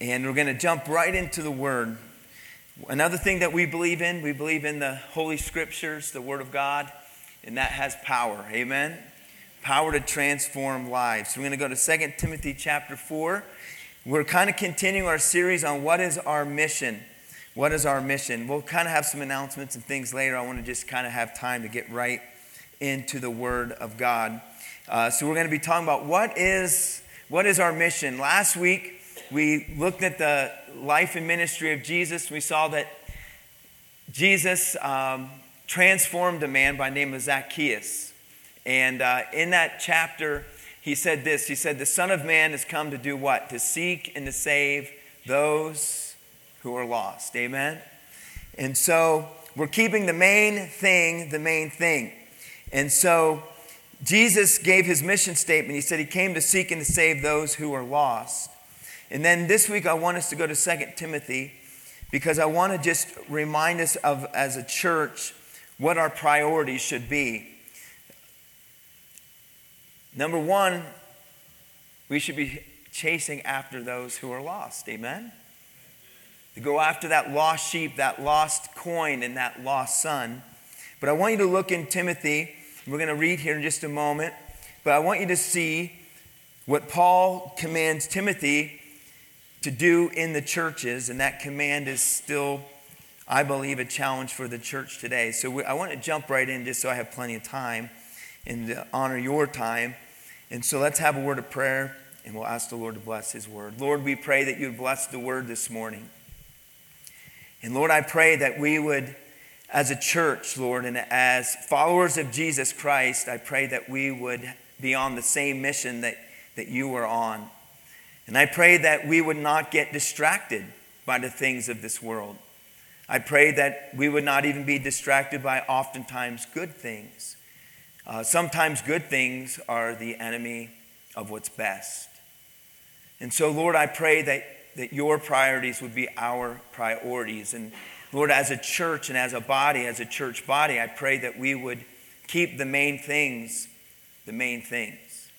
And we're going to jump right into the Word. Another thing that we believe in, we believe in the Holy Scriptures, the Word of God, and that has power. Amen? Power to transform lives. So we're going to go to 2 Timothy chapter 4. We're kind of continuing our series on what is our mission. What is our mission? We'll kind of have some announcements and things later. I want to just kind of have time to get right into the Word of God. Uh, so we're going to be talking about what is what is our mission. Last week we looked at the life and ministry of Jesus. We saw that Jesus um, transformed a man by name of Zacchaeus. And uh, in that chapter, he said this He said, The Son of Man has come to do what? To seek and to save those who are lost. Amen? And so we're keeping the main thing the main thing. And so Jesus gave his mission statement. He said he came to seek and to save those who are lost. And then this week, I want us to go to 2 Timothy because I want to just remind us of, as a church, what our priorities should be. Number one, we should be chasing after those who are lost. Amen? To go after that lost sheep, that lost coin, and that lost son. But I want you to look in Timothy. We're going to read here in just a moment. But I want you to see what Paul commands Timothy to do in the churches, and that command is still, I believe, a challenge for the church today. So we, I want to jump right in just so I have plenty of time and to honor your time. And so let's have a word of prayer, and we'll ask the Lord to bless His word. Lord, we pray that you would bless the word this morning. And Lord, I pray that we would, as a church, Lord, and as followers of Jesus Christ, I pray that we would be on the same mission that, that you are on. And I pray that we would not get distracted by the things of this world. I pray that we would not even be distracted by oftentimes good things. Uh, sometimes good things are the enemy of what's best. And so, Lord, I pray that, that your priorities would be our priorities. And Lord, as a church and as a body, as a church body, I pray that we would keep the main things the main things.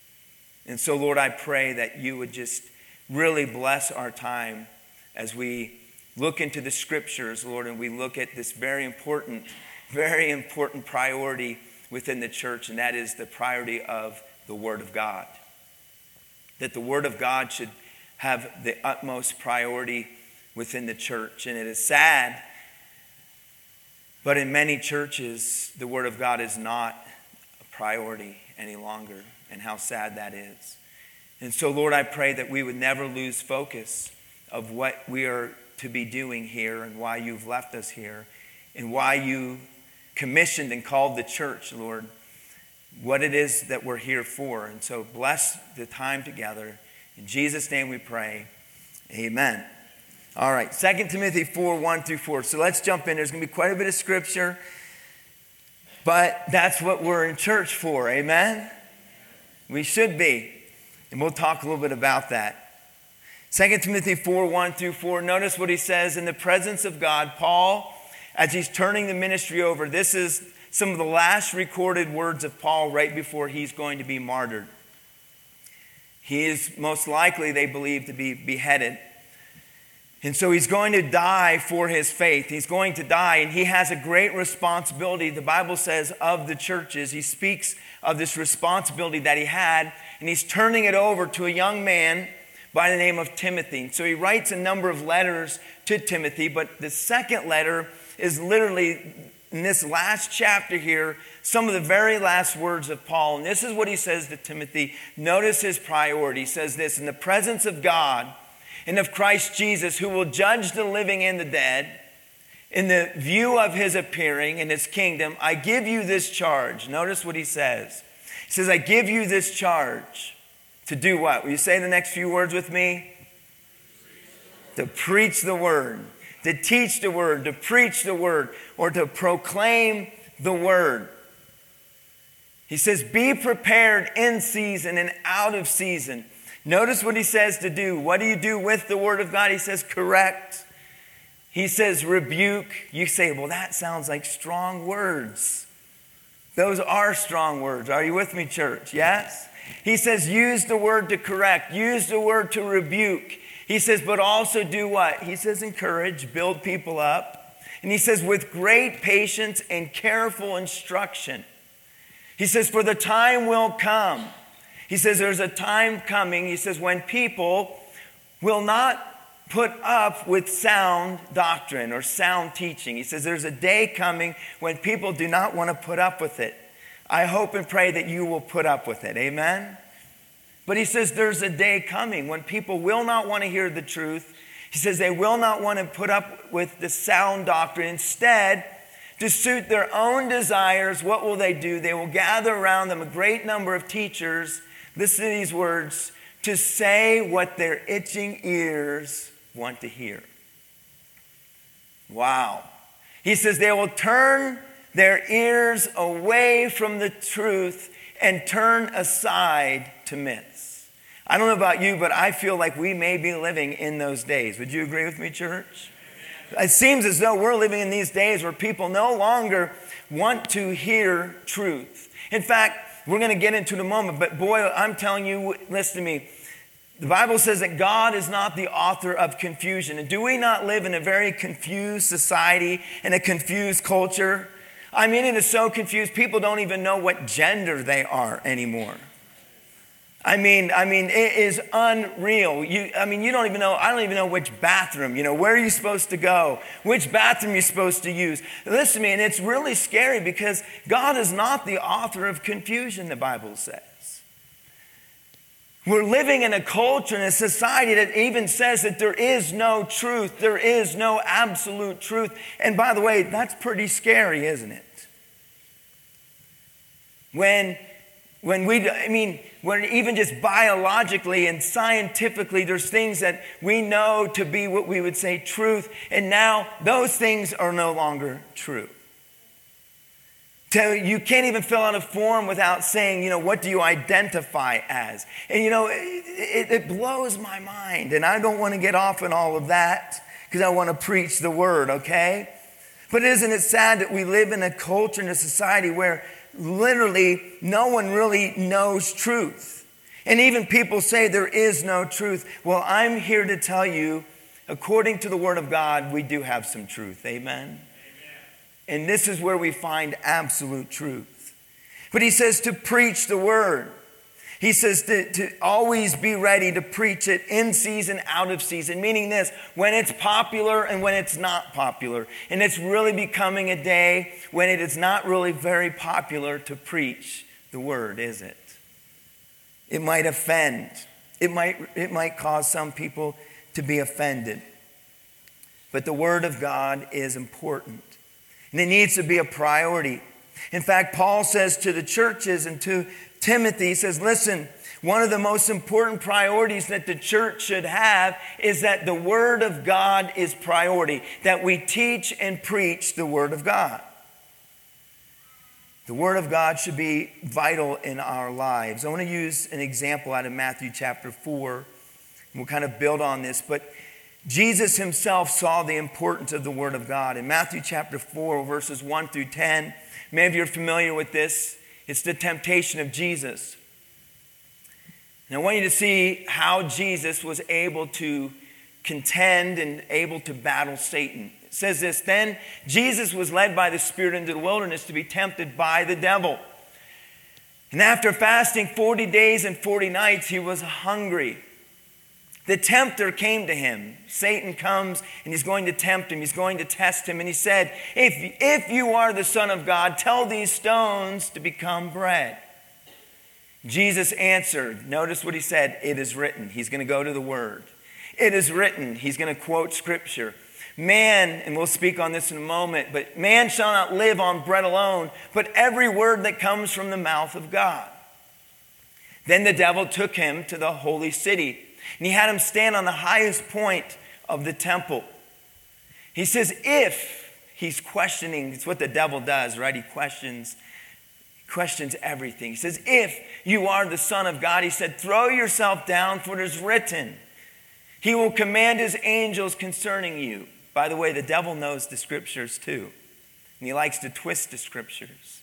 And so, Lord, I pray that you would just really bless our time as we look into the scriptures, Lord, and we look at this very important, very important priority within the church, and that is the priority of the Word of God. That the Word of God should have the utmost priority within the church. And it is sad, but in many churches, the Word of God is not a priority any longer, and how sad that is. And so, Lord, I pray that we would never lose focus of what we are to be doing here and why you've left us here and why you commissioned and called the church, Lord, what it is that we're here for. And so, bless the time together. In Jesus' name we pray. Amen. All right, 2 Timothy 4 1 through 4. So let's jump in. There's going to be quite a bit of scripture, but that's what we're in church for. Amen? We should be. And we'll talk a little bit about that. 2 Timothy 4 1 through 4. Notice what he says in the presence of God. Paul, as he's turning the ministry over, this is some of the last recorded words of Paul right before he's going to be martyred. He is most likely, they believe, to be beheaded. And so he's going to die for his faith. He's going to die, and he has a great responsibility, the Bible says, of the churches. He speaks of this responsibility that he had, and he's turning it over to a young man by the name of Timothy. So he writes a number of letters to Timothy, but the second letter is literally in this last chapter here, some of the very last words of Paul. And this is what he says to Timothy. Notice his priority. He says this In the presence of God, and of Christ Jesus, who will judge the living and the dead, in the view of his appearing in his kingdom, I give you this charge. Notice what he says. He says, I give you this charge to do what? Will you say the next few words with me? To preach the word, to teach the word, to preach the word, or to proclaim the word. He says, Be prepared in season and out of season. Notice what he says to do. What do you do with the word of God? He says, correct. He says, rebuke. You say, well, that sounds like strong words. Those are strong words. Are you with me, church? Yes? He says, use the word to correct, use the word to rebuke. He says, but also do what? He says, encourage, build people up. And he says, with great patience and careful instruction. He says, for the time will come. He says, there's a time coming. He says, when people will not put up with sound doctrine or sound teaching. He says, there's a day coming when people do not want to put up with it. I hope and pray that you will put up with it. Amen? But he says there's a day coming when people will not want to hear the truth. He says they will not want to put up with the sound doctrine. Instead, to suit their own desires, what will they do? They will gather around them a great number of teachers. Listen to these words to say what their itching ears want to hear. Wow. He says they will turn their ears away from the truth and turn aside to myths. I don't know about you, but I feel like we may be living in those days. Would you agree with me, church? It seems as though we're living in these days where people no longer want to hear truth. In fact, we're going to get into in a moment, but boy, I'm telling you, listen to me. The Bible says that God is not the author of confusion. And do we not live in a very confused society and a confused culture? I mean, it is so confused. People don't even know what gender they are anymore. I mean, I mean, it is unreal. You, I mean, you don't even know, I don't even know which bathroom, you know, where are you supposed to go? Which bathroom you're supposed to use. Listen to me, and it's really scary because God is not the author of confusion, the Bible says. We're living in a culture and a society that even says that there is no truth, there is no absolute truth. And by the way, that's pretty scary, isn't it? When when we, I mean, when even just biologically and scientifically, there's things that we know to be what we would say truth, and now those things are no longer true. So you can't even fill out a form without saying, you know, what do you identify as? And you know, it, it, blows my mind, and I don't want to get off on all of that because I want to preach the word, okay? But isn't it sad that we live in a culture and a society where literally no one really knows truth. And even people say there is no truth. Well, I'm here to tell you, according to the Word of God, we do have some truth. Amen? Amen. And this is where we find absolute truth. But he says to preach the Word. He says to, to always be ready to preach it in season, out of season, meaning this when it's popular and when it's not popular. And it's really becoming a day when it is not really very popular to preach the word, is it? It might offend, it might, it might cause some people to be offended. But the word of God is important, and it needs to be a priority. In fact, Paul says to the churches and to Timothy says, listen, one of the most important priorities that the church should have is that the Word of God is priority, that we teach and preach the Word of God. The Word of God should be vital in our lives. I want to use an example out of Matthew chapter 4. We'll kind of build on this, but Jesus himself saw the importance of the Word of God. In Matthew chapter 4, verses 1 through 10, many of you are familiar with this. It's the temptation of Jesus. And I want you to see how Jesus was able to contend and able to battle Satan. It says this Then Jesus was led by the Spirit into the wilderness to be tempted by the devil. And after fasting 40 days and 40 nights, he was hungry. The tempter came to him. Satan comes and he's going to tempt him. He's going to test him. And he said, if, if you are the Son of God, tell these stones to become bread. Jesus answered, notice what he said, it is written. He's going to go to the word. It is written. He's going to quote scripture. Man, and we'll speak on this in a moment, but man shall not live on bread alone, but every word that comes from the mouth of God. Then the devil took him to the holy city and he had him stand on the highest point of the temple. He says, if he's questioning, it's what the devil does, right? He questions, questions everything. He says, if you are the Son of God, he said, throw yourself down, for it is written, he will command his angels concerning you. By the way, the devil knows the scriptures too, and he likes to twist the scriptures.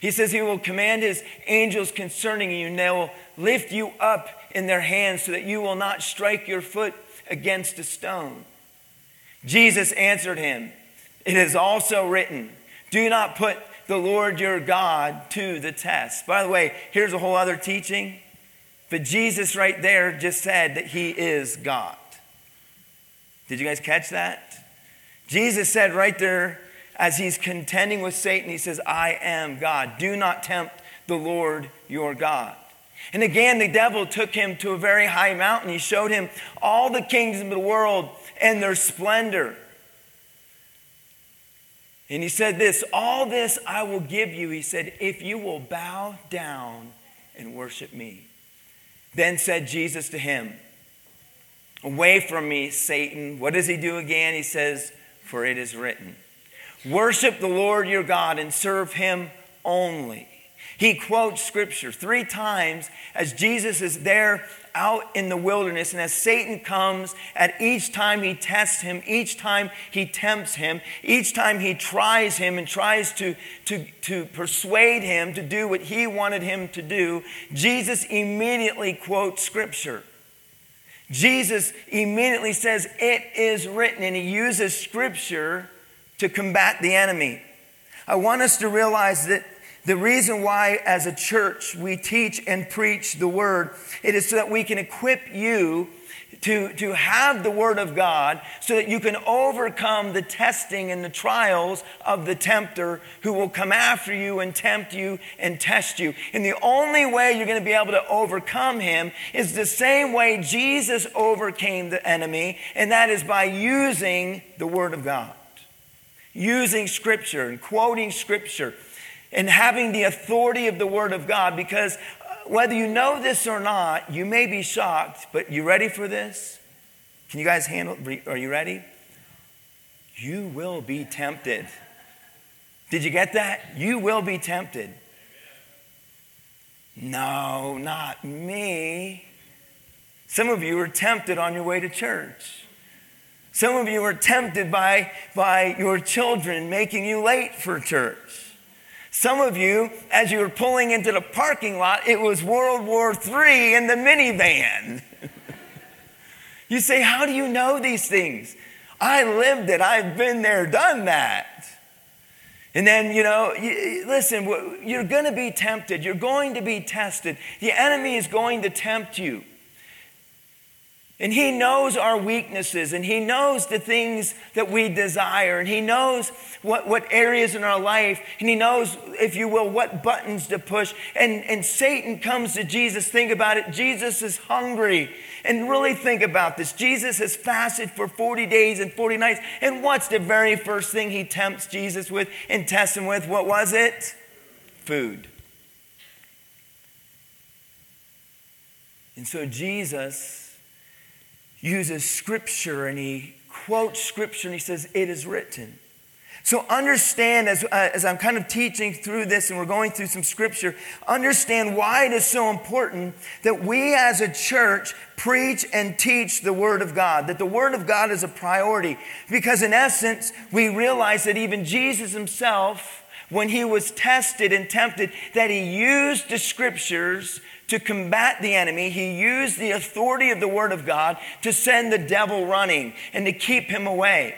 He says he will command his angels concerning you, and they will lift you up in their hands so that you will not strike your foot against a stone. Jesus answered him, It is also written, Do not put the Lord your God to the test. By the way, here's a whole other teaching. But Jesus, right there, just said that he is God. Did you guys catch that? Jesus said right there, as he's contending with Satan, he says, I am God. Do not tempt the Lord your God. And again, the devil took him to a very high mountain. He showed him all the kingdoms of the world and their splendor. And he said, This, all this I will give you, he said, if you will bow down and worship me. Then said Jesus to him, Away from me, Satan. What does he do again? He says, For it is written, Worship the Lord your God and serve him only. He quotes scripture three times as Jesus is there out in the wilderness. And as Satan comes, at each time he tests him, each time he tempts him, each time he tries him and tries to, to, to persuade him to do what he wanted him to do, Jesus immediately quotes scripture. Jesus immediately says, It is written, and he uses scripture to combat the enemy. I want us to realize that the reason why, as a church, we teach and preach the word, it is so that we can equip you to, to have the word of God so that you can overcome the testing and the trials of the tempter who will come after you and tempt you and test you. And the only way you're going to be able to overcome him is the same way Jesus overcame the enemy, and that is by using the word of God. Using scripture and quoting scripture and having the authority of the Word of God because uh, whether you know this or not, you may be shocked, but you ready for this? Can you guys handle Are you ready? You will be tempted. Did you get that? You will be tempted. No, not me. Some of you were tempted on your way to church. Some of you were tempted by, by your children making you late for church. Some of you, as you were pulling into the parking lot, it was World War III in the minivan. you say, How do you know these things? I lived it. I've been there, done that. And then, you know, you, listen, you're going to be tempted. You're going to be tested. The enemy is going to tempt you. And He knows our weaknesses and He knows the things that we desire and He knows what, what areas in our life and He knows, if you will, what buttons to push. And, and Satan comes to Jesus. Think about it. Jesus is hungry. And really think about this. Jesus has fasted for 40 days and 40 nights. And what's the very first thing He tempts Jesus with and tests Him with? What was it? Food. And so Jesus uses scripture and he quotes scripture and he says, It is written. So understand as, uh, as I'm kind of teaching through this and we're going through some scripture, understand why it is so important that we as a church preach and teach the Word of God, that the Word of God is a priority. Because in essence, we realize that even Jesus himself, when he was tested and tempted, that he used the scriptures to combat the enemy, he used the authority of the Word of God to send the devil running and to keep him away.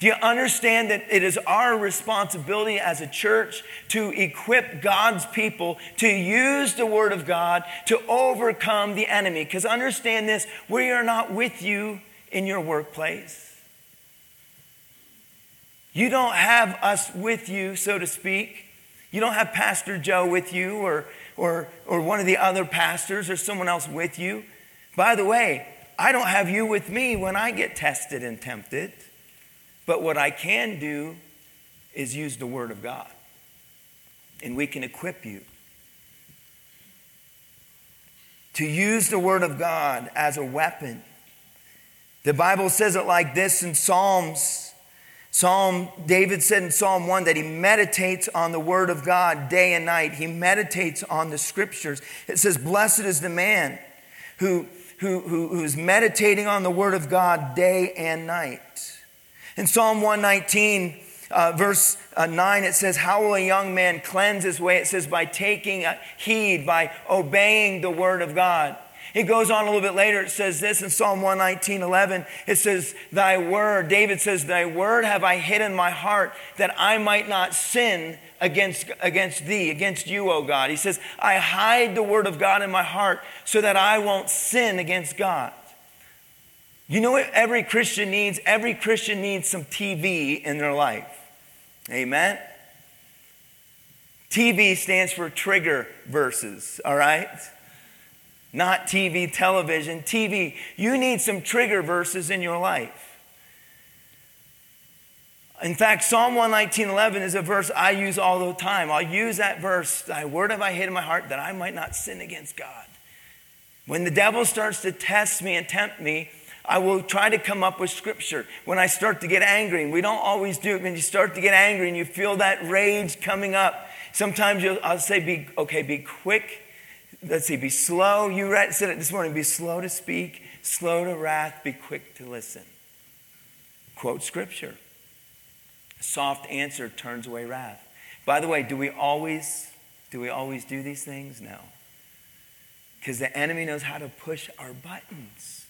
Do you understand that it is our responsibility as a church to equip God's people to use the Word of God to overcome the enemy? Because understand this we are not with you in your workplace. You don't have us with you, so to speak. You don't have Pastor Joe with you or or, or one of the other pastors or someone else with you. By the way, I don't have you with me when I get tested and tempted. But what I can do is use the Word of God. And we can equip you to use the Word of God as a weapon. The Bible says it like this in Psalms Psalm, David said in Psalm 1 that he meditates on the word of God day and night. He meditates on the scriptures. It says, Blessed is the man who, who, who, who's meditating on the word of God day and night. In Psalm 119, uh, verse uh, 9, it says, How will a young man cleanse his way? It says, By taking heed, by obeying the word of God. It goes on a little bit later. It says this in Psalm 119, 11. It says, Thy word, David says, Thy word have I hid in my heart that I might not sin against, against thee, against you, O God. He says, I hide the word of God in my heart so that I won't sin against God. You know what every Christian needs? Every Christian needs some TV in their life. Amen? TV stands for trigger verses, all right? Not TV, television, TV. You need some trigger verses in your life. In fact, Psalm 119.11 is a verse I use all the time. I'll use that verse, Thy word have I hid in my heart that I might not sin against God. When the devil starts to test me and tempt me, I will try to come up with scripture. When I start to get angry, and we don't always do it, when you start to get angry and you feel that rage coming up, Sometimes I'll say, be, okay, be quick. Let's see, be slow. You read, said it this morning be slow to speak, slow to wrath, be quick to listen. Quote scripture. Soft answer turns away wrath. By the way, do we always do we always do these things? No. Because the enemy knows how to push our buttons.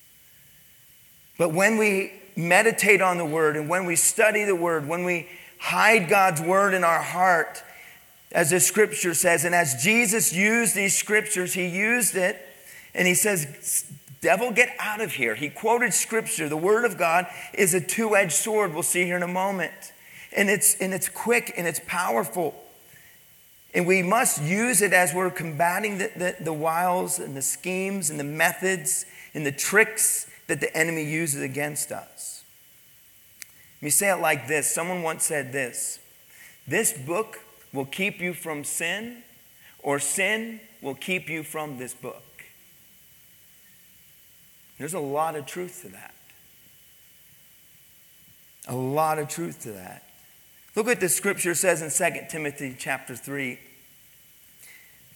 But when we meditate on the word and when we study the word, when we hide God's word in our heart, as the scripture says. And as Jesus used these scriptures, he used it and he says, Devil, get out of here. He quoted scripture. The word of God is a two edged sword. We'll see here in a moment. And it's, and it's quick and it's powerful. And we must use it as we're combating the, the, the wiles and the schemes and the methods and the tricks that the enemy uses against us. Let me say it like this. Someone once said this This book will keep you from sin, or sin will keep you from this book. There's a lot of truth to that. A lot of truth to that. Look what the scripture says in 2 Timothy chapter 3.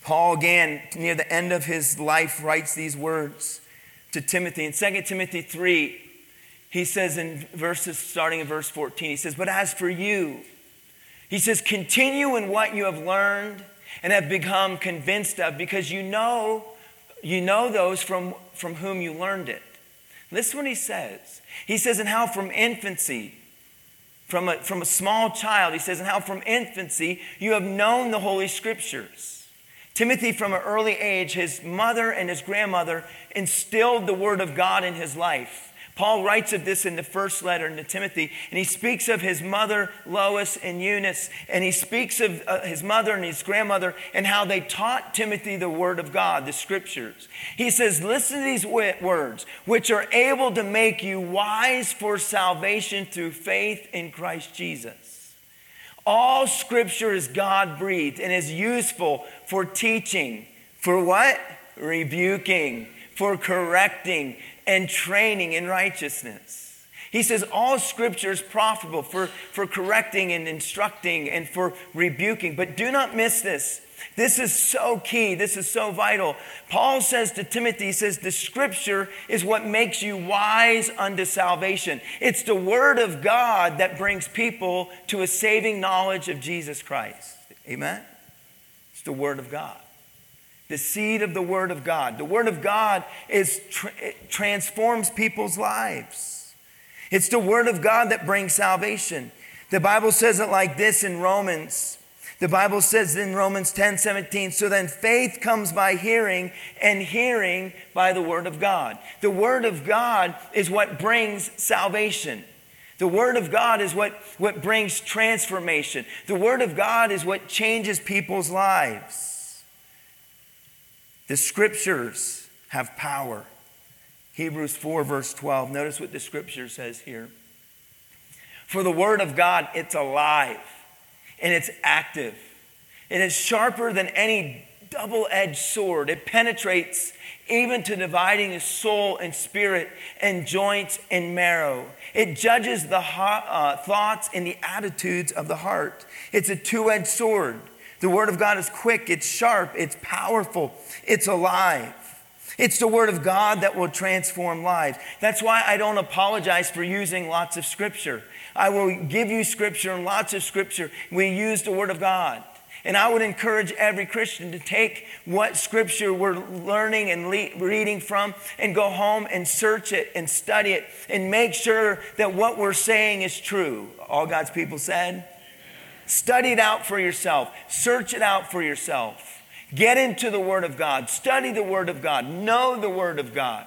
Paul, again, near the end of his life, writes these words to Timothy. In 2 Timothy 3, he says in verses starting in verse 14, he says, But as for you, he says, continue in what you have learned and have become convinced of because you know, you know those from, from whom you learned it. Listen what he says. He says, and how from infancy, from a, from a small child, he says, and how from infancy you have known the Holy Scriptures. Timothy, from an early age, his mother and his grandmother instilled the Word of God in his life. Paul writes of this in the first letter to Timothy, and he speaks of his mother, Lois, and Eunice, and he speaks of uh, his mother and his grandmother and how they taught Timothy the Word of God, the Scriptures. He says, Listen to these words, which are able to make you wise for salvation through faith in Christ Jesus. All Scripture is God breathed and is useful for teaching. For what? Rebuking, for correcting and training in righteousness. He says all scripture is profitable for, for correcting and instructing and for rebuking. But do not miss this. This is so key. This is so vital. Paul says to Timothy, he says, the scripture is what makes you wise unto salvation. It's the word of God that brings people to a saving knowledge of Jesus Christ. Amen? It's the word of God the seed of the Word of God. The Word of God is tra- transforms people's lives. It's the Word of God that brings salvation. The Bible says it like this in Romans. The Bible says in Romans 10 17, so then faith comes by hearing, and hearing by the Word of God. The Word of God is what brings salvation. The Word of God is what, what brings transformation. The Word of God is what changes people's lives. The scriptures have power. Hebrews 4, verse 12. Notice what the scripture says here. For the word of God, it's alive and it's active. It is sharper than any double edged sword. It penetrates even to dividing the soul and spirit and joints and marrow. It judges the uh, thoughts and the attitudes of the heart. It's a two edged sword. The Word of God is quick, it's sharp, it's powerful, it's alive. It's the Word of God that will transform lives. That's why I don't apologize for using lots of Scripture. I will give you Scripture and lots of Scripture. We use the Word of God. And I would encourage every Christian to take what scripture we're learning and le- reading from and go home and search it and study it and make sure that what we're saying is true. All God's people said? Study it out for yourself, search it out for yourself. Get into the Word of God, study the Word of God, know the Word of God.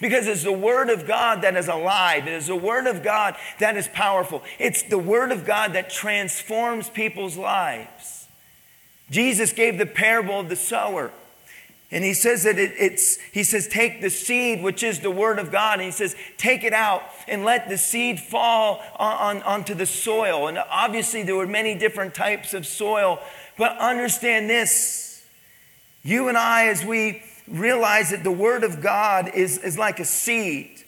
Because it's the Word of God that is alive. It is the Word of God that is powerful. It's the Word of God that transforms people's lives. Jesus gave the parable of the sower. And he says that it, it's, he says, take the seed, which is the word of God, and he says, take it out and let the seed fall on, on, onto the soil. And obviously, there were many different types of soil, but understand this. You and I, as we realize that the word of God is, is like a seed,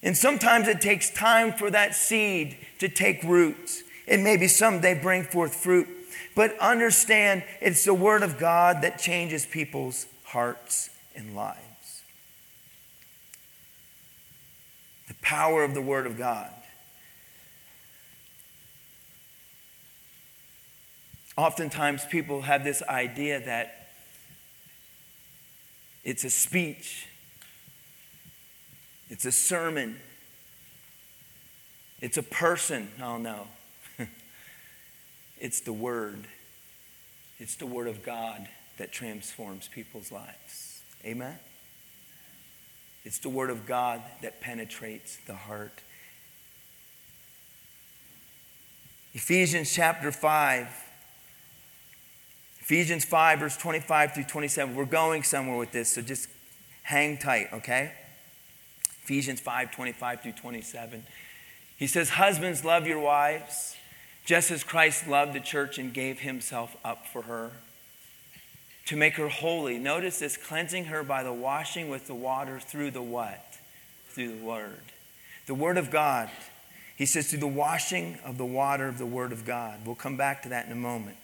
and sometimes it takes time for that seed to take root, and maybe someday bring forth fruit. But understand it's the Word of God that changes people's hearts and lives. The power of the Word of God. Oftentimes, people have this idea that it's a speech, it's a sermon, it's a person. Oh, no. It's the Word. It's the Word of God that transforms people's lives. Amen? It's the Word of God that penetrates the heart. Ephesians chapter 5. Ephesians 5, verse 25 through 27. We're going somewhere with this, so just hang tight, okay? Ephesians 5, 25 through 27. He says, Husbands, love your wives just as Christ loved the church and gave himself up for her to make her holy. Notice this cleansing her by the washing with the water through the what? Through the word. The word of God. He says, through the washing of the water of the word of God. We'll come back to that in a moment.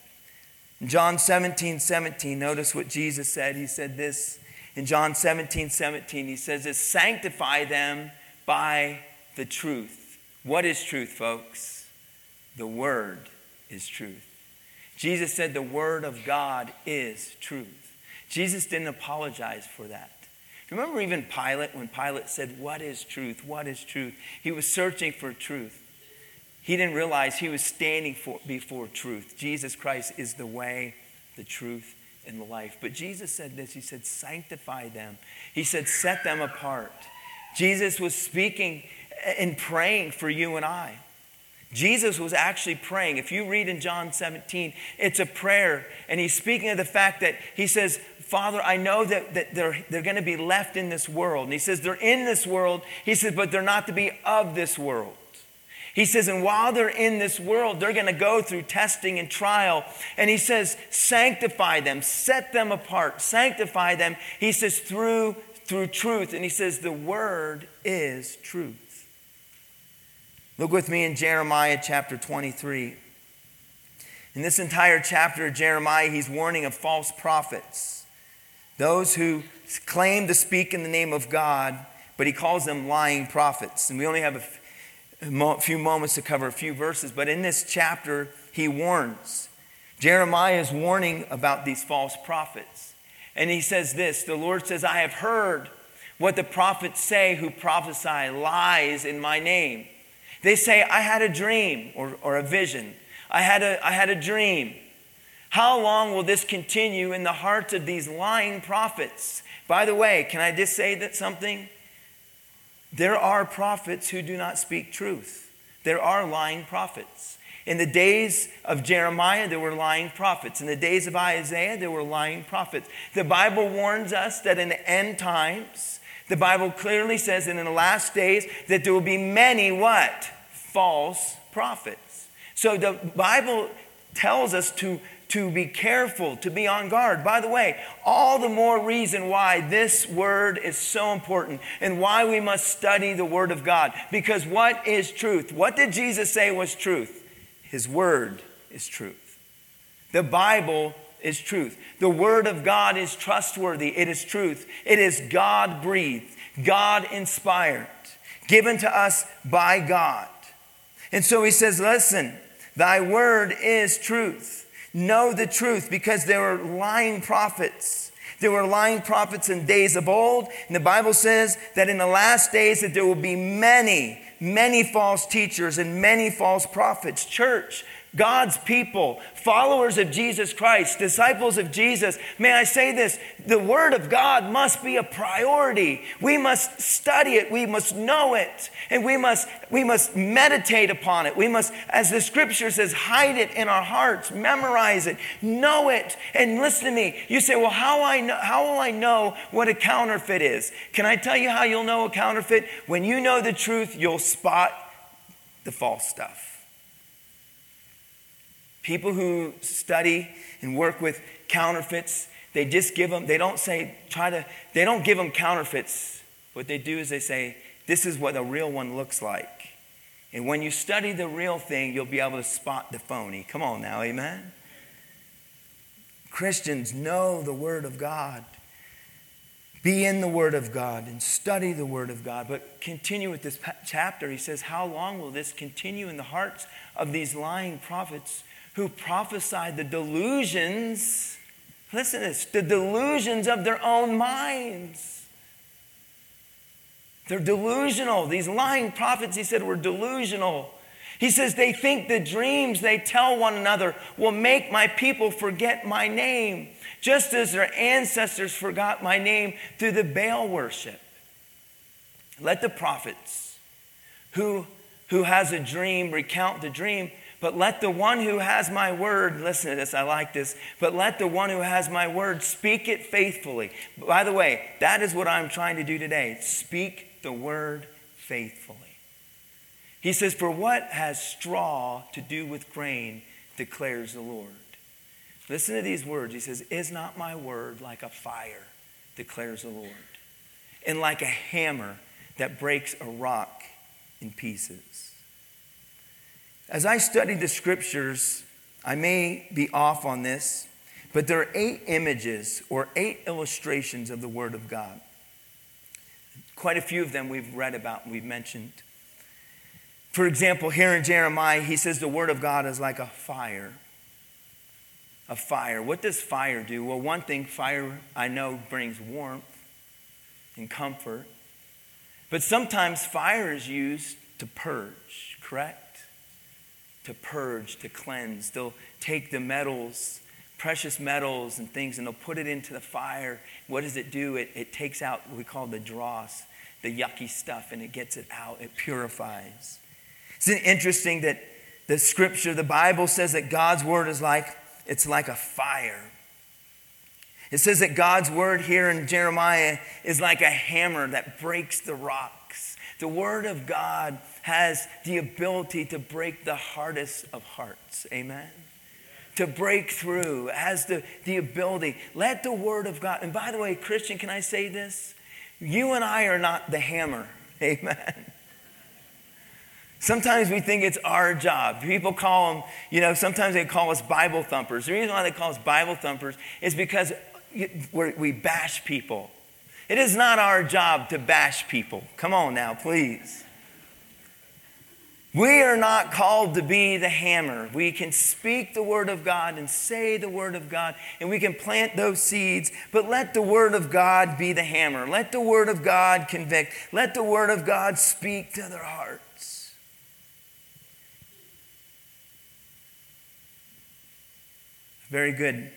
In John 17, 17, notice what Jesus said. He said this in John 17, 17. He says this sanctify them by the truth. What is truth, folks? The Word is truth. Jesus said the Word of God is truth. Jesus didn't apologize for that. Remember even Pilate, when Pilate said, What is truth? What is truth? He was searching for truth. He didn't realize he was standing for, before truth. Jesus Christ is the way, the truth, and the life. But Jesus said this He said, Sanctify them. He said, Set them apart. Jesus was speaking and praying for you and I. Jesus was actually praying. If you read in John 17, it's a prayer. And he's speaking of the fact that he says, Father, I know that, that they're, they're going to be left in this world. And he says, they're in this world. He says, but they're not to be of this world. He says, and while they're in this world, they're going to go through testing and trial. And he says, sanctify them, set them apart, sanctify them. He says, through, through truth. And he says, the word is truth. Look with me in Jeremiah chapter 23. In this entire chapter of Jeremiah, he's warning of false prophets, those who claim to speak in the name of God, but he calls them lying prophets. And we only have a few moments to cover a few verses, but in this chapter, he warns. Jeremiah is warning about these false prophets. And he says this The Lord says, I have heard what the prophets say who prophesy lies in my name. They say, I had a dream or, or a vision. I had a, I had a dream. How long will this continue in the hearts of these lying prophets? By the way, can I just say that something? There are prophets who do not speak truth. There are lying prophets. In the days of Jeremiah, there were lying prophets. In the days of Isaiah, there were lying prophets. The Bible warns us that in the end times, the Bible clearly says that in the last days that there will be many what? False prophets. So the Bible tells us to, to be careful, to be on guard. By the way, all the more reason why this word is so important and why we must study the word of God. Because what is truth? What did Jesus say was truth? His word is truth. The Bible is truth. The Word of God is trustworthy. It is truth. It is God breathed, God inspired, given to us by God. And so he says, Listen, thy word is truth. Know the truth because there are lying prophets. There were lying prophets in days of old, and the Bible says that in the last days that there will be many, many false teachers and many false prophets. Church, God's people, followers of Jesus Christ, disciples of Jesus, may I say this the Word of God must be a priority. We must study it, we must know it, and we must, we must meditate upon it. We must, as the scripture says, hide it in our hearts, memorize it, know it. And listen to me. You say, Well, how, I know, how will I know what a counterfeit is? Can I tell you how you'll know a counterfeit? When you know the truth, you'll spot the false stuff. People who study and work with counterfeits, they just give them, they don't say, try to, they don't give them counterfeits. What they do is they say, this is what a real one looks like. And when you study the real thing, you'll be able to spot the phony. Come on now, amen? Christians know the Word of God. Be in the Word of God and study the Word of God. But continue with this chapter. He says, How long will this continue in the hearts of these lying prophets who prophesied the delusions, listen to this, the delusions of their own minds. They're delusional. These lying prophets, he said, were delusional. He says, they think the dreams they tell one another will make my people forget my name, just as their ancestors forgot my name through the Baal worship. Let the prophets who, who has a dream recount the dream but let the one who has my word, listen to this, I like this, but let the one who has my word speak it faithfully. By the way, that is what I'm trying to do today. Speak the word faithfully. He says, For what has straw to do with grain, declares the Lord. Listen to these words. He says, Is not my word like a fire, declares the Lord, and like a hammer that breaks a rock in pieces? As I study the scriptures, I may be off on this, but there are eight images or eight illustrations of the Word of God. Quite a few of them we've read about and we've mentioned. For example, here in Jeremiah, he says the Word of God is like a fire. A fire. What does fire do? Well, one thing, fire I know brings warmth and comfort. But sometimes fire is used to purge, correct? To purge, to cleanse. They'll take the metals, precious metals and things, and they'll put it into the fire. What does it do? It, it takes out what we call the dross, the yucky stuff, and it gets it out. It purifies. Isn't it interesting that the scripture, the Bible says that God's word is like, it's like a fire. It says that God's word here in Jeremiah is like a hammer that breaks the rocks. The word of God has the ability to break the hardest of hearts. Amen. To break through, has the, the ability. Let the word of God, and by the way, Christian, can I say this? You and I are not the hammer. Amen. Sometimes we think it's our job. People call them, you know, sometimes they call us Bible thumpers. The reason why they call us Bible thumpers is because we bash people. It is not our job to bash people. Come on now, please. We are not called to be the hammer. We can speak the word of God and say the word of God, and we can plant those seeds, but let the word of God be the hammer. Let the word of God convict. Let the word of God speak to their hearts. A Very good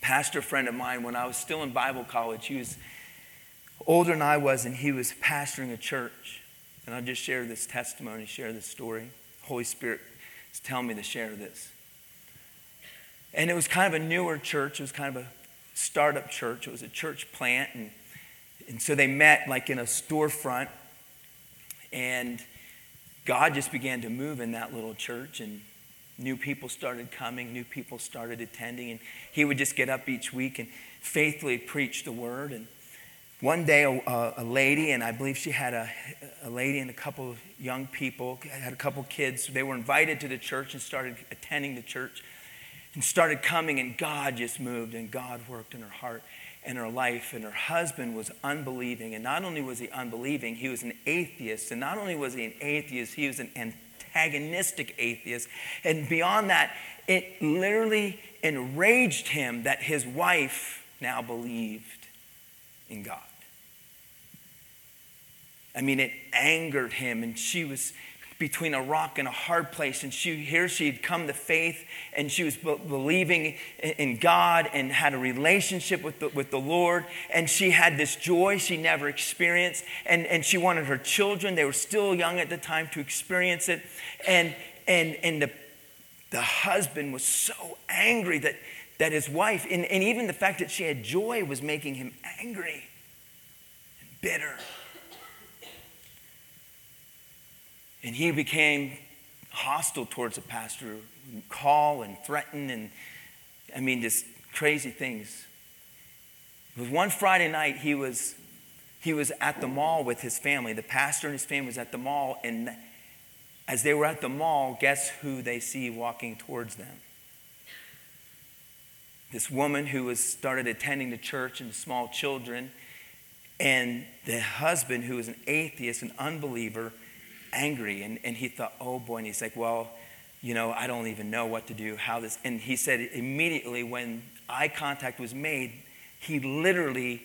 pastor friend of mine, when I was still in Bible college, he was older than I was, and he was pastoring a church. And I'll just share this testimony, share this story. Holy Spirit is telling me to share this. And it was kind of a newer church. It was kind of a startup church. It was a church plant. And, and so they met like in a storefront. And God just began to move in that little church. And new people started coming, new people started attending. And he would just get up each week and faithfully preach the word. And one day, a, a, lady, and I believe she had a, a lady and a couple of young people, had a couple kids. They were invited to the church and started attending the church and started coming, and God just moved, and God worked in her heart and her life. And her husband was unbelieving. And not only was he unbelieving, he was an atheist. And not only was he an atheist, he was an antagonistic atheist. And beyond that, it literally enraged him that his wife now believed in God. I mean, it angered him, and she was between a rock and a hard place. And she, here she had come to faith and she was be- believing in God and had a relationship with the, with the Lord. And she had this joy she never experienced. And, and she wanted her children, they were still young at the time, to experience it. And, and, and the, the husband was so angry that, that his wife, and, and even the fact that she had joy, was making him angry and bitter. And he became hostile towards the pastor, call and threaten, and I mean, just crazy things. Was one Friday night, he was, he was at the mall with his family. The pastor and his family was at the mall, and as they were at the mall, guess who they see walking towards them? This woman who was started attending the church and small children, and the husband who was an atheist, an unbeliever, angry. And, and he thought, oh boy. And he's like, well, you know, I don't even know what to do, how this. And he said immediately when eye contact was made, he literally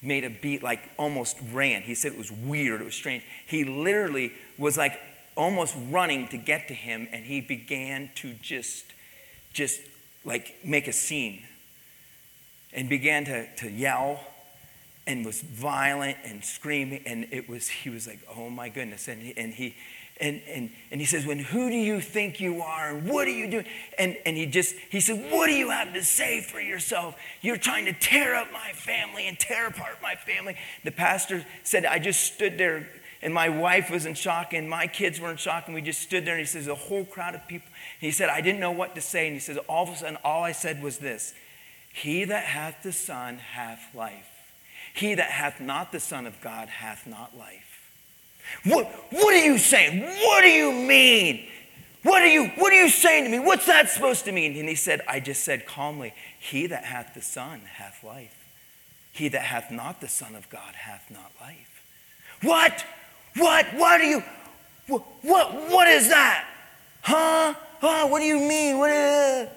made a beat, like almost ran. He said it was weird, it was strange. He literally was like almost running to get to him, and he began to just, just like make a scene and began to, to yell and was violent and screaming and it was he was like oh my goodness and he, and he and, and, and he says when who do you think you are? And what are you doing? And, and he just he said what do you have to say for yourself? You're trying to tear up my family and tear apart my family. The pastor said i just stood there and my wife was in shock and my kids were in shock and we just stood there and he says a whole crowd of people. And he said i didn't know what to say and he says all of a sudden all i said was this he that hath the son hath life he that hath not the Son of God hath not life. What, what are you saying? What do you mean? What are you what are you saying to me? What's that supposed to mean? And he said, I just said calmly, He that hath the Son hath life. He that hath not the Son of God hath not life. What? What? What are you? What? What, what is that? Huh? Huh? What do you mean? What? Is...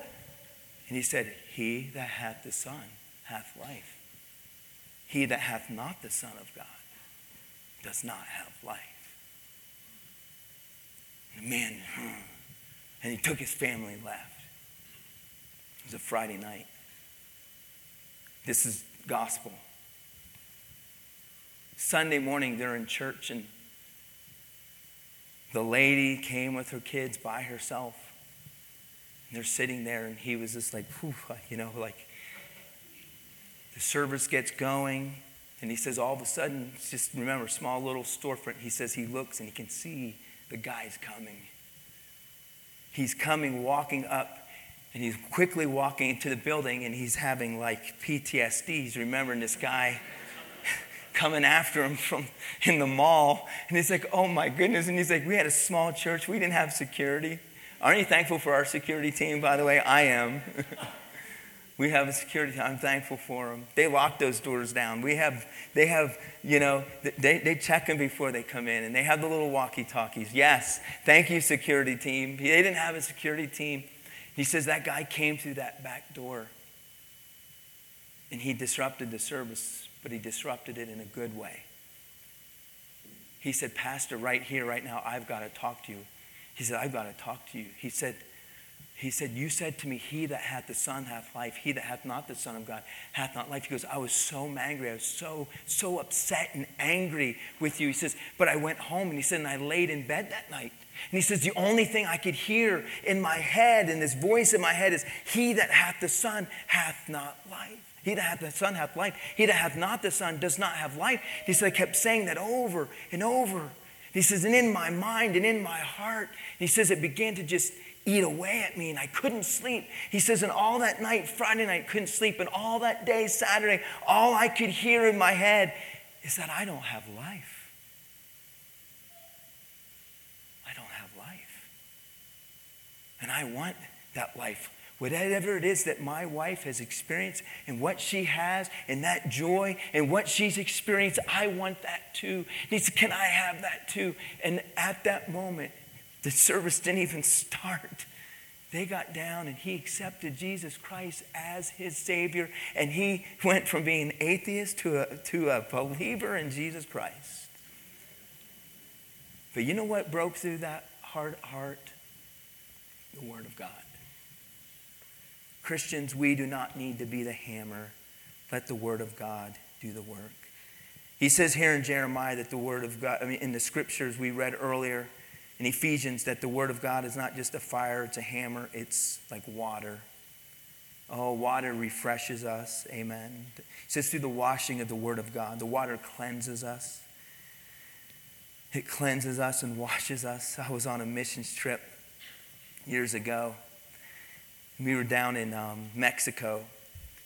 And he said, He that hath the Son hath life. He that hath not the Son of God does not have life. The man, hmm. and he took his family and left. It was a Friday night. This is gospel. Sunday morning, they're in church, and the lady came with her kids by herself. And they're sitting there, and he was just like, you know, like the service gets going, and he says, all of a sudden, just remember, small little storefront. He says he looks and he can see the guy's coming. He's coming, walking up, and he's quickly walking into the building, and he's having like PTSD. He's remembering this guy coming after him from in the mall. And he's like, oh my goodness. And he's like, we had a small church, we didn't have security. Aren't you thankful for our security team, by the way? I am. We have a security. I'm thankful for them. They lock those doors down. We have, they have, you know, they, they check them before they come in, and they have the little walkie-talkies. Yes, thank you, security team. They didn't have a security team. He says that guy came through that back door, and he disrupted the service, but he disrupted it in a good way. He said, Pastor, right here, right now, I've got to talk to you. He said, I've got to talk to you. He said, he said, You said to me, He that hath the Son hath life. He that hath not the Son of God hath not life. He goes, I was so angry. I was so, so upset and angry with you. He says, But I went home and he said, And I laid in bed that night. And he says, The only thing I could hear in my head, and this voice in my head, is, He that hath the Son hath not life. He that hath the Son hath life. He that hath not the Son does not have life. He said, I kept saying that over and over. He says, and in my mind and in my heart, he says, it began to just eat away at me and I couldn't sleep. He says, and all that night, Friday night, couldn't sleep. And all that day, Saturday, all I could hear in my head is that I don't have life. I don't have life. And I want that life. Whatever it is that my wife has experienced and what she has and that joy and what she's experienced, I want that too. He said, Can I have that too? And at that moment, The service didn't even start. They got down and he accepted Jesus Christ as his Savior, and he went from being an atheist to a, to a believer in Jesus Christ. But you know what broke through that hard heart? The Word of God. Christians, we do not need to be the hammer. Let the Word of God do the work. He says here in Jeremiah that the Word of God, I mean, in the scriptures we read earlier in Ephesians, that the Word of God is not just a fire, it's a hammer, it's like water. Oh, water refreshes us. Amen. He says through the washing of the Word of God, the water cleanses us. It cleanses us and washes us. I was on a missions trip years ago. We were down in um, Mexico,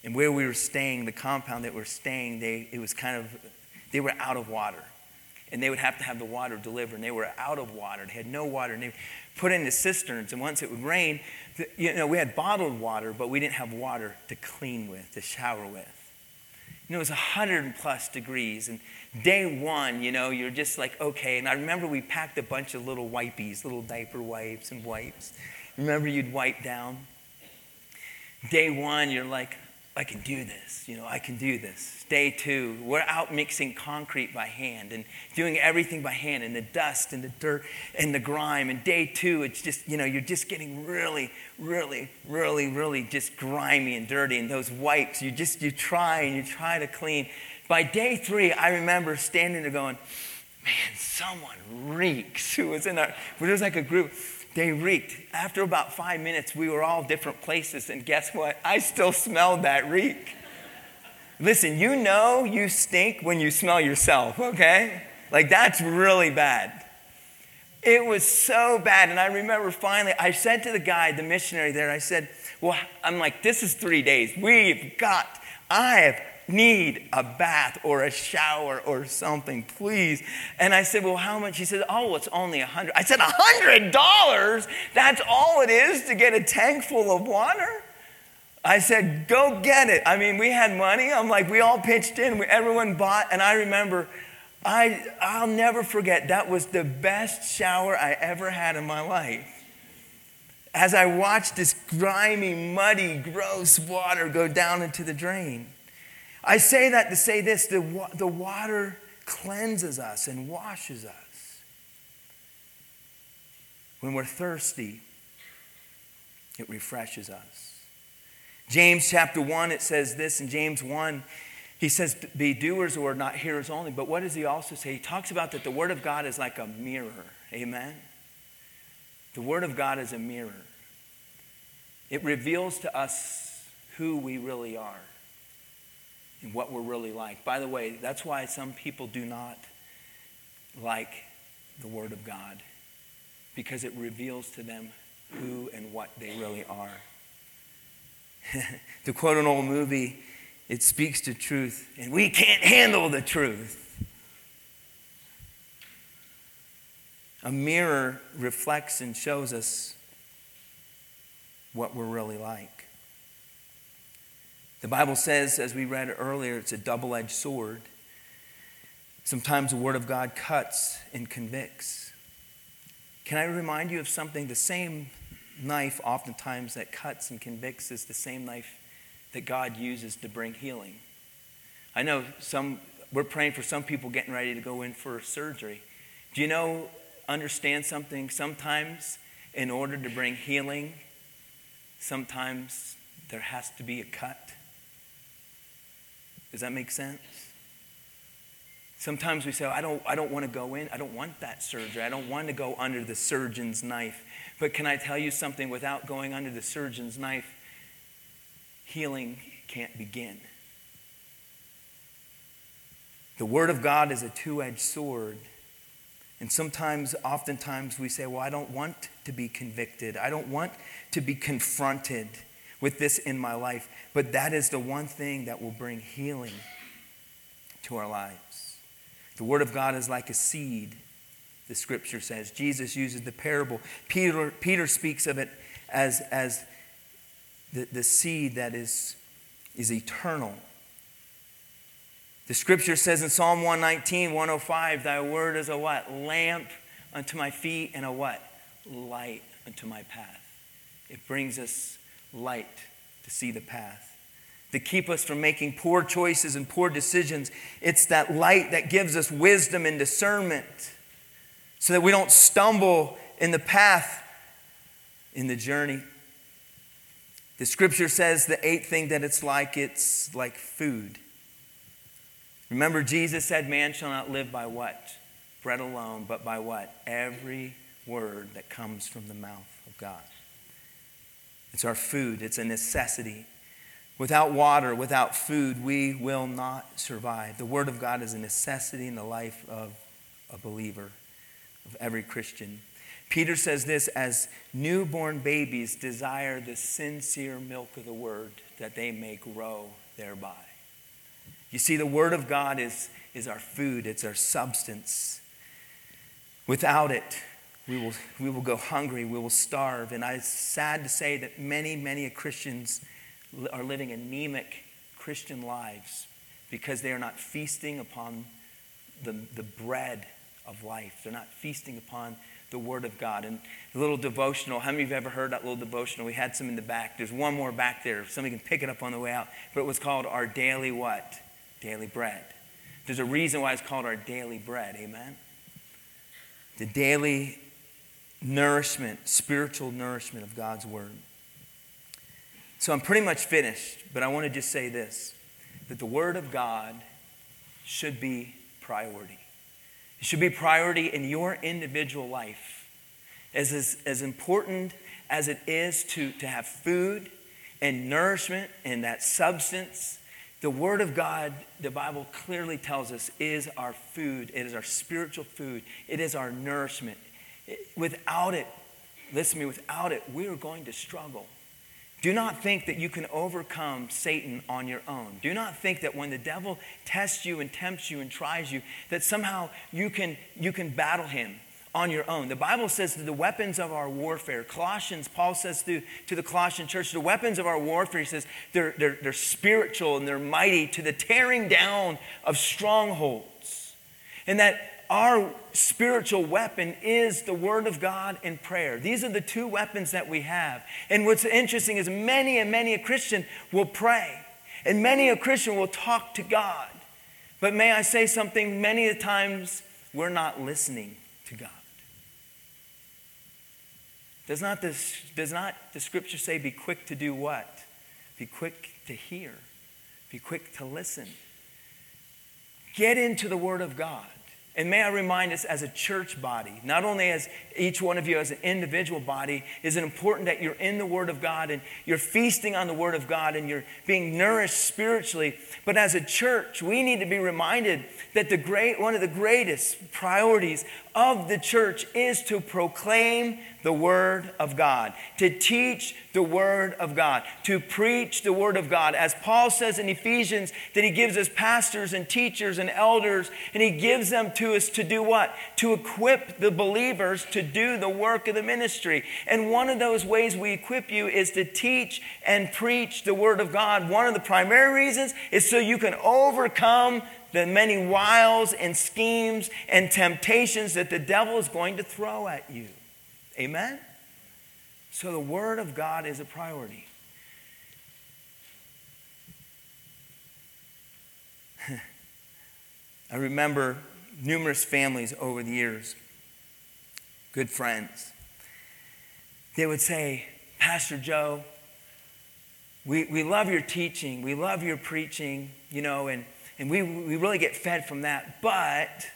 and where we were staying, the compound that we are staying, they, it was kind of, they were out of water. And they would have to have the water delivered, and they were out of water. They had no water, and they put in the cisterns. And once it would rain, you know, we had bottled water, but we didn't have water to clean with, to shower with. Know, it was 100 plus degrees. And day one, you know, you're just like, okay. And I remember we packed a bunch of little wipies, little diaper wipes and wipes. Remember you'd wipe down? Day one, you're like, I can do this. You know, I can do this. Day two, we're out mixing concrete by hand and doing everything by hand and the dust and the dirt and the grime. And day two, it's just, you know, you're just getting really, really, really, really just grimy and dirty. And those wipes, you just, you try and you try to clean. By day three, I remember standing there going, man, someone reeks. Who was in our, there was like a group they reeked. After about five minutes, we were all different places, and guess what? I still smelled that reek. Listen, you know you stink when you smell yourself, okay? Like, that's really bad. It was so bad. And I remember finally, I said to the guy, the missionary there, I said, Well, I'm like, this is three days. We've got, I have need a bath or a shower or something, please. And I said, Well, how much? He said, Oh, it's only a hundred. I said, A hundred dollars? That's all it is to get a tank full of water? I said, Go get it. I mean, we had money. I'm like, we all pitched in, we, everyone bought. And I remember, I, I'll never forget, that was the best shower I ever had in my life as I watched this grimy, muddy, gross water go down into the drain. I say that to say this the, the water cleanses us and washes us. When we're thirsty, it refreshes us. James chapter 1, it says this in James 1. He says, Be doers or not hearers only. But what does he also say? He talks about that the Word of God is like a mirror. Amen? The Word of God is a mirror, it reveals to us who we really are and what we're really like. By the way, that's why some people do not like the Word of God, because it reveals to them who and what they really are. to quote an old movie, it speaks to truth, and we can't handle the truth. A mirror reflects and shows us what we're really like. The Bible says, as we read earlier, it's a double edged sword. Sometimes the Word of God cuts and convicts. Can I remind you of something? The same knife, oftentimes, that cuts and convicts is the same knife that God uses to bring healing. I know some, we're praying for some people getting ready to go in for surgery. Do you know, understand something? Sometimes, in order to bring healing, sometimes there has to be a cut. Does that make sense? Sometimes we say, oh, I don't, I don't want to go in. I don't want that surgery. I don't want to go under the surgeon's knife. But can I tell you something? Without going under the surgeon's knife, healing can't begin. The Word of God is a two edged sword. And sometimes, oftentimes, we say, Well, I don't want to be convicted. I don't want to be confronted with this in my life. But that is the one thing that will bring healing to our lives. The Word of God is like a seed, the scripture says. Jesus uses the parable. Peter, Peter speaks of it as, as the, the seed that is, is eternal. The scripture says in Psalm 119, 105, Thy word is a what? Lamp unto my feet and a what? light unto my path. It brings us light to see the path. To keep us from making poor choices and poor decisions. It's that light that gives us wisdom and discernment so that we don't stumble in the path, in the journey. The scripture says the eighth thing that it's like, it's like food. Remember, Jesus said, Man shall not live by what? Bread alone, but by what? Every word that comes from the mouth of God. It's our food, it's a necessity. Without water, without food, we will not survive. The Word of God is a necessity in the life of a believer, of every Christian. Peter says this as newborn babies desire the sincere milk of the Word that they may grow thereby. You see, the Word of God is, is our food, it's our substance. Without it, we will, we will go hungry, we will starve. And I, it's sad to say that many, many Christians are living anemic Christian lives because they are not feasting upon the, the bread of life. They're not feasting upon the Word of God. And a little devotional, how many of you have ever heard that little devotional? We had some in the back. There's one more back there. Somebody can pick it up on the way out. But it was called Our Daily What? Daily Bread. There's a reason why it's called Our Daily Bread. Amen? The daily nourishment, spiritual nourishment of God's Word. So I'm pretty much finished, but I want to just say this that the Word of God should be priority. It should be priority in your individual life. As, as, as important as it is to, to have food and nourishment and that substance, the Word of God, the Bible clearly tells us, is our food. It is our spiritual food. It is our nourishment. Without it, listen to me, without it, we are going to struggle. Do not think that you can overcome Satan on your own. Do not think that when the devil tests you and tempts you and tries you, that somehow you can, you can battle him on your own. The Bible says that the weapons of our warfare, Colossians, Paul says to, to the Colossian church, the weapons of our warfare, he says, they're, they're, they're spiritual and they're mighty to the tearing down of strongholds. And that our spiritual weapon is the Word of God and prayer. These are the two weapons that we have. And what's interesting is many and many a Christian will pray, and many a Christian will talk to God. But may I say something? Many a times we're not listening to God. Does not, this, does not the scripture say, be quick to do what? Be quick to hear, be quick to listen. Get into the Word of God. And may I remind us as a church body, not only as each one of you as an individual body, is it important that you're in the Word of God and you're feasting on the Word of God and you're being nourished spiritually. But as a church, we need to be reminded that the great, one of the greatest priorities of the church is to proclaim the Word of God, to teach the Word of God, to preach the Word of God. As Paul says in Ephesians, that he gives us pastors and teachers and elders, and he gives them to us to do what? To equip the believers to do the work of the ministry. And one of those ways we equip you is to teach and preach the Word of God. One of the primary reasons is so you can overcome the many wiles and schemes and temptations that the devil is going to throw at you. Amen? So the Word of God is a priority. I remember numerous families over the years, good friends. They would say, Pastor Joe, we, we love your teaching, we love your preaching, you know, and, and we, we really get fed from that, but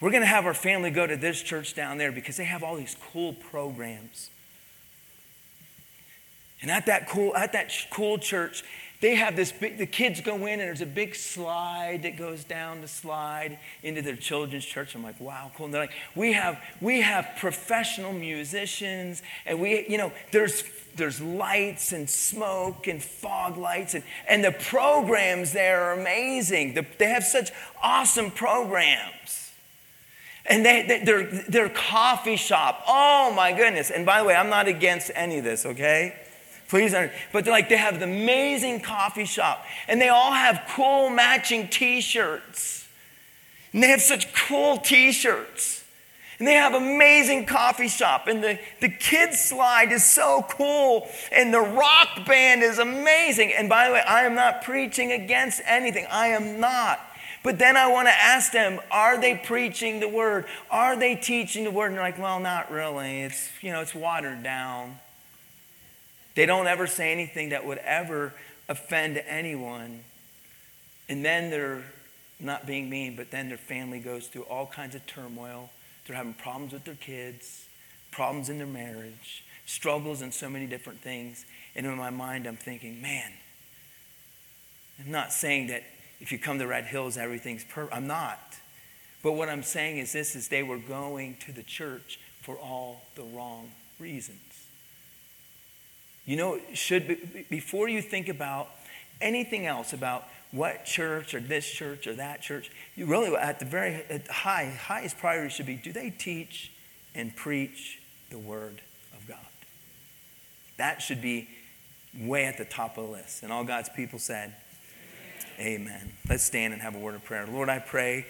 we're going to have our family go to this church down there because they have all these cool programs. And at that cool, at that cool church, they have this big, the kids go in and there's a big slide that goes down the slide into their children's church. I'm like, wow, cool. And they're like, we have, we have professional musicians and we, you know, there's, there's lights and smoke and fog lights and, and the programs there are amazing. The, they have such awesome programs. And they, they, their, their coffee shop, oh my goodness. And by the way, I'm not against any of this, okay? Please, but like they have the amazing coffee shop, and they all have cool matching T-shirts, and they have such cool T-shirts, And they have amazing coffee shop. And the, the kids slide is so cool. And the rock band is amazing. And by the way, I am not preaching against anything. I am not. But then I want to ask them, are they preaching the word? Are they teaching the word? And they're like, well, not really. It's, you know, it's watered down. They don't ever say anything that would ever offend anyone. And then they're not being mean, but then their family goes through all kinds of turmoil. They're having problems with their kids, problems in their marriage, struggles in so many different things. And in my mind, I'm thinking, man, I'm not saying that if you come to Red Hills, everything's perfect. I'm not. But what I'm saying is this is they were going to the church for all the wrong reasons. You know, should before you think about anything else about what church or this church or that church, you really at the very at the high highest priority should be do they teach and preach the word of God? That should be way at the top of the list. And all God's people said, Amen. Amen. Let's stand and have a word of prayer. Lord, I pray